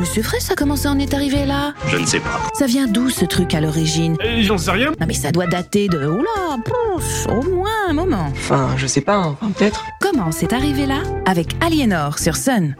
Mais c'est vrai, ça commence à en est arrivé là? Je ne sais pas. Ça vient d'où ce truc à l'origine? Euh, J'en sais rien. Non mais ça doit dater de... Oula, pouf, au moins un moment. Enfin, je sais pas, hein. enfin, peut-être. Comment c'est arrivé là? Avec Aliénor sur Sun.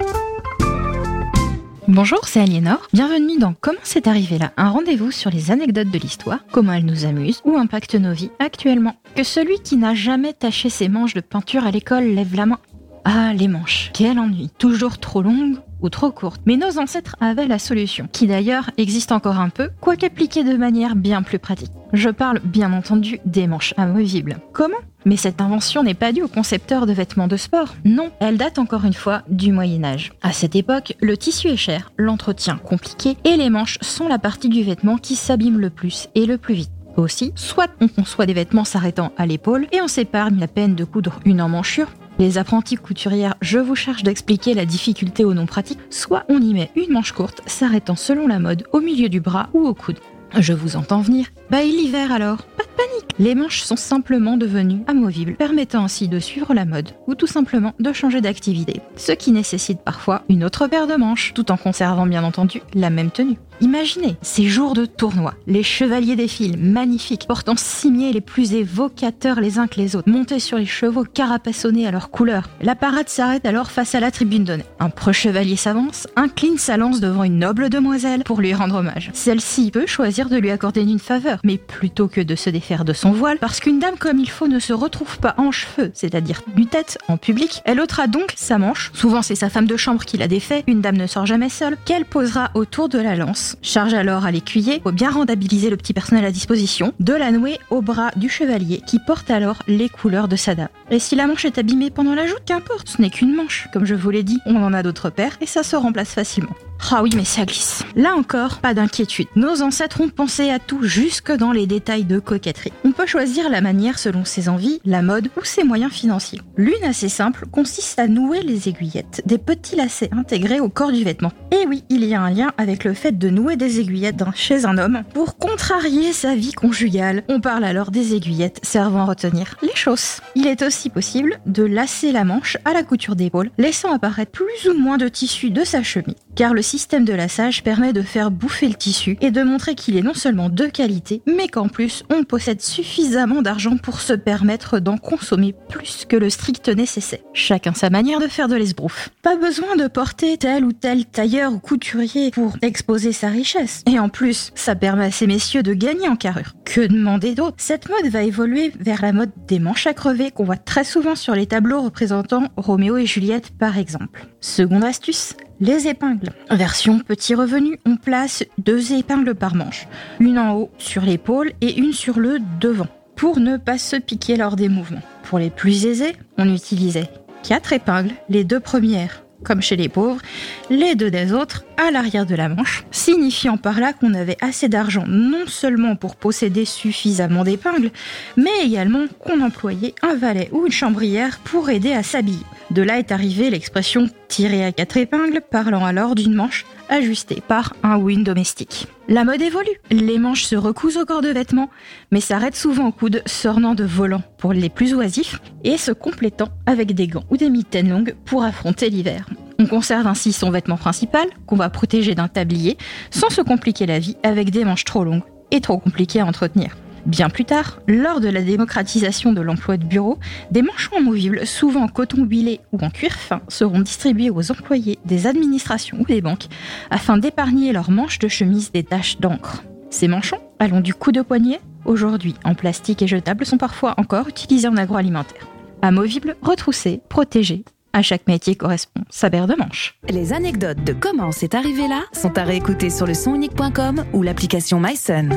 Bonjour, c'est Aliénor. Bienvenue dans Comment c'est arrivé là? Un rendez-vous sur les anecdotes de l'histoire, comment elles nous amusent ou impactent nos vies actuellement. Que celui qui n'a jamais taché ses manches de peinture à l'école lève la main. Ah, les manches, quel ennui. Toujours trop longues ou trop courtes. Mais nos ancêtres avaient la solution, qui d'ailleurs existe encore un peu, quoique appliquée de manière bien plus pratique. Je parle bien entendu des manches amovibles. Comment? Mais cette invention n'est pas due aux concepteurs de vêtements de sport. Non, elle date encore une fois du Moyen Âge. À cette époque, le tissu est cher, l'entretien compliqué, et les manches sont la partie du vêtement qui s'abîme le plus et le plus vite. Aussi, soit on conçoit des vêtements s'arrêtant à l'épaule et on s'épargne la peine de coudre une emmanchure, les apprentis couturières, je vous charge d'expliquer la difficulté au non pratique, soit on y met une manche courte s'arrêtant selon la mode au milieu du bras ou au coude. Je vous entends venir. Bah et l'hiver alors Pas de panique Les manches sont simplement devenues amovibles, permettant ainsi de suivre la mode ou tout simplement de changer d'activité. Ce qui nécessite parfois une autre paire de manches, tout en conservant bien entendu la même tenue. Imaginez ces jours de tournoi, les chevaliers défilent, magnifiques, portant cimiers les plus évocateurs les uns que les autres, montés sur les chevaux carapassonnés à leur couleur. La parade s'arrête alors face à la tribune d'honneur. Un pre-chevalier s'avance, incline sa lance devant une noble demoiselle pour lui rendre hommage. Celle-ci peut choisir de lui accorder une faveur, mais plutôt que de se défaire de son voile, parce qu'une dame comme il faut ne se retrouve pas en cheveux, c'est-à-dire nu tête, en public, elle ôtera donc sa manche, souvent c'est sa femme de chambre qui l'a défait, une dame ne sort jamais seule, qu'elle posera autour de la lance. Charge alors à l'écuyer, pour bien rentabiliser le petit personnel à disposition, de la nouer au bras du chevalier qui porte alors les couleurs de sa dame. Et si la manche est abîmée pendant la joute, qu'importe, ce n'est qu'une manche. Comme je vous l'ai dit, on en a d'autres paires et ça se remplace facilement. Ah oui, mais ça glisse. Là encore, pas d'inquiétude. Nos ancêtres ont pensé à tout jusque dans les détails de coquetterie. On peut choisir la manière selon ses envies, la mode ou ses moyens financiers. L'une assez simple consiste à nouer les aiguillettes, des petits lacets intégrés au corps du vêtement. Et oui, il y a un lien avec le fait de nouer des aiguillettes chez un homme pour contrarier sa vie conjugale. On parle alors des aiguillettes servant à retenir les chausses. Il est aussi possible de lasser la manche à la couture d'épaule, laissant apparaître plus ou moins de tissu de sa chemise. Car le système de lassage permet de faire bouffer le tissu et de montrer qu'il est non seulement de qualité, mais qu'en plus on possède suffisamment d'argent pour se permettre d'en consommer plus que le strict nécessaire. Chacun sa manière de faire de l'esbrouf. Pas besoin de porter tel ou tel tailleur ou couturier pour exposer sa richesse. Et en plus, ça permet à ces messieurs de gagner en carrure. Que demander d'autre? Cette mode va évoluer vers la mode des manches à crever qu'on voit très souvent sur les tableaux représentant Roméo et Juliette par exemple. Seconde astuce, les épingles. Version petit revenu, on place deux épingles par manche, une en haut sur l'épaule et une sur le devant, pour ne pas se piquer lors des mouvements. Pour les plus aisés, on utilisait quatre épingles, les deux premières comme chez les pauvres, les deux des autres à l'arrière de la manche, signifiant par là qu'on avait assez d'argent non seulement pour posséder suffisamment d'épingles, mais également qu'on employait un valet ou une chambrière pour aider à s'habiller. De là est arrivée l'expression tirer à quatre épingles, parlant alors d'une manche ajustée par un ou domestique. La mode évolue. Les manches se recousent au corps de vêtements, mais s'arrêtent souvent au coude, s'ornant de volants pour les plus oisifs et se complétant avec des gants ou des mitaines longues pour affronter l'hiver. On conserve ainsi son vêtement principal, qu'on va protéger d'un tablier, sans se compliquer la vie avec des manches trop longues et trop compliquées à entretenir. Bien plus tard, lors de la démocratisation de l'emploi de bureau, des manchons amovibles, souvent en coton huilé ou en cuir fin, seront distribués aux employés des administrations ou des banques afin d'épargner leurs manches de chemise des taches d'encre. Ces manchons, allant du coup de poignet, aujourd'hui en plastique et jetables, sont parfois encore utilisés en agroalimentaire. Amovibles, retroussés, protégés, à chaque métier correspond sa paire de manches. Les anecdotes de comment c'est arrivé là sont à réécouter sur le sonunique.com ou l'application MySun.